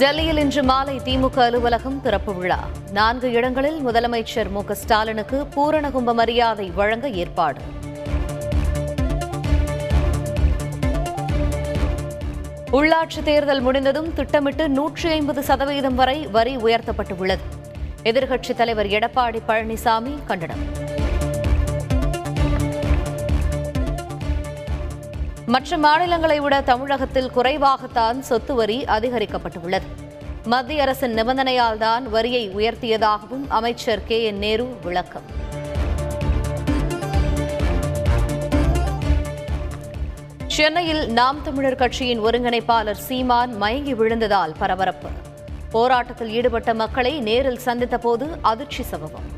டெல்லியில் இன்று மாலை திமுக அலுவலகம் திறப்பு விழா. நான்கு இடங்களில் முதலமைச்சர் மு ஸ்டாலினுக்கு பூரண கும்ப மரியாதை வழங்க ஏற்பாடு. உள்ளாட்சி தேர்தல் முடிந்ததும் திட்டமிட்டு நூற்றி ஐம்பது சதவீதம் வரை வரி உயர்த்தப்பட்டுள்ளது. எதிர்க்கட்சித் தலைவர் எடப்பாடி பழனிசாமி கண்டனம். மற்ற மாநிலங்களை விட தமிழகத்தில் குறைவாகத்தான் சொத்து வரி அதிகரிக்கப்பட்டுள்ளது. மத்திய அரசின் நிபந்தனையால் தான் வரியை உயர்த்தியதாகவும் அமைச்சர் கே. என். நேரு விளக்கம். சென்னையில் நாம் தமிழர் கட்சியின் ஒருங்கிணைப்பாளர் சீமான் மயங்கி விழுந்ததால் பரபரப்பு. போராட்டத்தில் ஈடுபட்ட மக்களை நேரில் சந்தித்த போது அதிர்ச்சி சம்பவம்.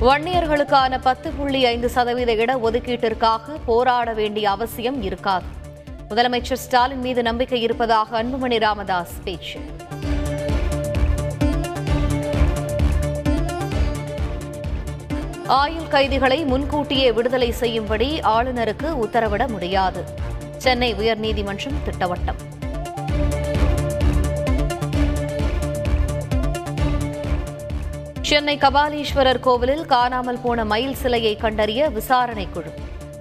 வன்னியர்களுக்கான பத்து புள்ளி ஐந்து சதவீத இட ஒதுக்கீட்டிற்காக போராட வேண்டிய அவசியம் இருக்காது. முதலமைச்சர் ஸ்டாலின் மீது நம்பிக்கை இருப்பதாக அன்புமணி ராமதாஸ் பேச்சு. ஆயுள் கைதிகளை முன்கூட்டியே விடுதலை செய்யும்படி ஆளுநருக்கு உத்தரவிட முடியாது. சென்னை உயர்நீதிமன்றம் திட்டவட்டம். சென்னை கபாலீஸ்வரர் கோவிலில் காணாமல் போன மயில் சிலையை கண்டறிய விசாரணை குழு.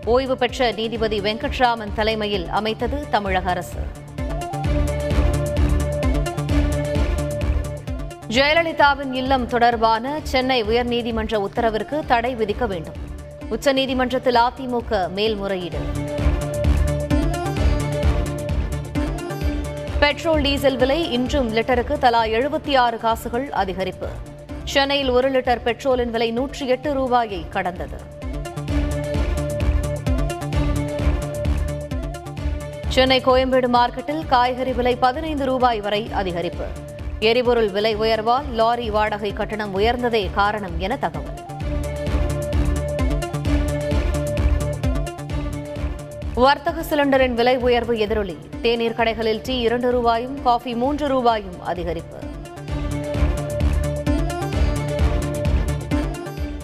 ஓய்வு பெற்ற நீதிபதி வெங்கட்ராமன் தலைமையில் அமைத்தது தமிழக அரசு. ஜெயலலிதாவின் இல்லம் தொடர்பான சென்னை உயர்நீதிமன்ற உத்தரவிற்கு தடை விதிக்க வேண்டும். உச்சநீதிமன்றத்தில் அதிமுக மேல்முறையீடு. பெட்ரோல் டீசல் விலை இன்றும் லிட்டருக்கு தலா எழுபத்தி ஆறு காசுகள் அதிகரிப்பு. சென்னையில் ஒரு லிட்டர் பெட்ரோலின் விலை நூற்றி எட்டு ரூபாயை கடந்தது. சென்னை கோயம்பேடு மார்க்கெட்டில் காய்கறி விலை பதினைந்து ரூபாய் வரை அதிகரிப்பு. எரிபொருள் விலை உயர்வால் லாரி வாடகை கட்டணம் உயர்ந்ததே காரணம் என தகவல். வர்த்தக சிலிண்டரின் விலை உயர்வு எதிரொலி. தேநீர் கடைகளில் டீ இரண்டு ரூபாயும் காஃபி மூன்று ரூபாயும் அதிகரிப்பு.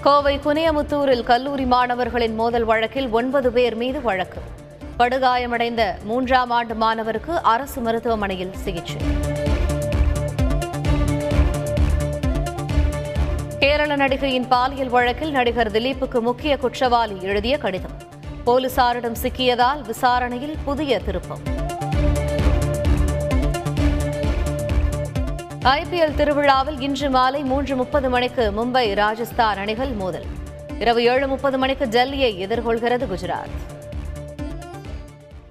கோவை குனியமுத்தூரில் கல்லூரி மாணவர்களின் மோதல் வழக்கில் ஒன்பது பேர் மீது வழக்கு. படுகாயமடைந்த மூன்றாம் ஆண்டு மாணவருக்கு அரசு மருத்துவமனையில் சிகிச்சை. கேரள நடிகையின் பாலியல் வழக்கில் நடிகர் திலீப்புக்கு முக்கிய குற்றவாளி எழுதிய கடிதம். போலீசாரிடம் சிக்கியதால் விசாரணையில் புதிய திருப்பம். ஐபிஎல் திருவிழாவில் இன்று மாலை மூன்று முப்பது மணிக்கு மும்பை ராஜஸ்தான் அணிகள் மோதல். இரவு ஏழு முப்பது மணிக்கு டெல்லியை எதிர்கொள்கிறது குஜராத்.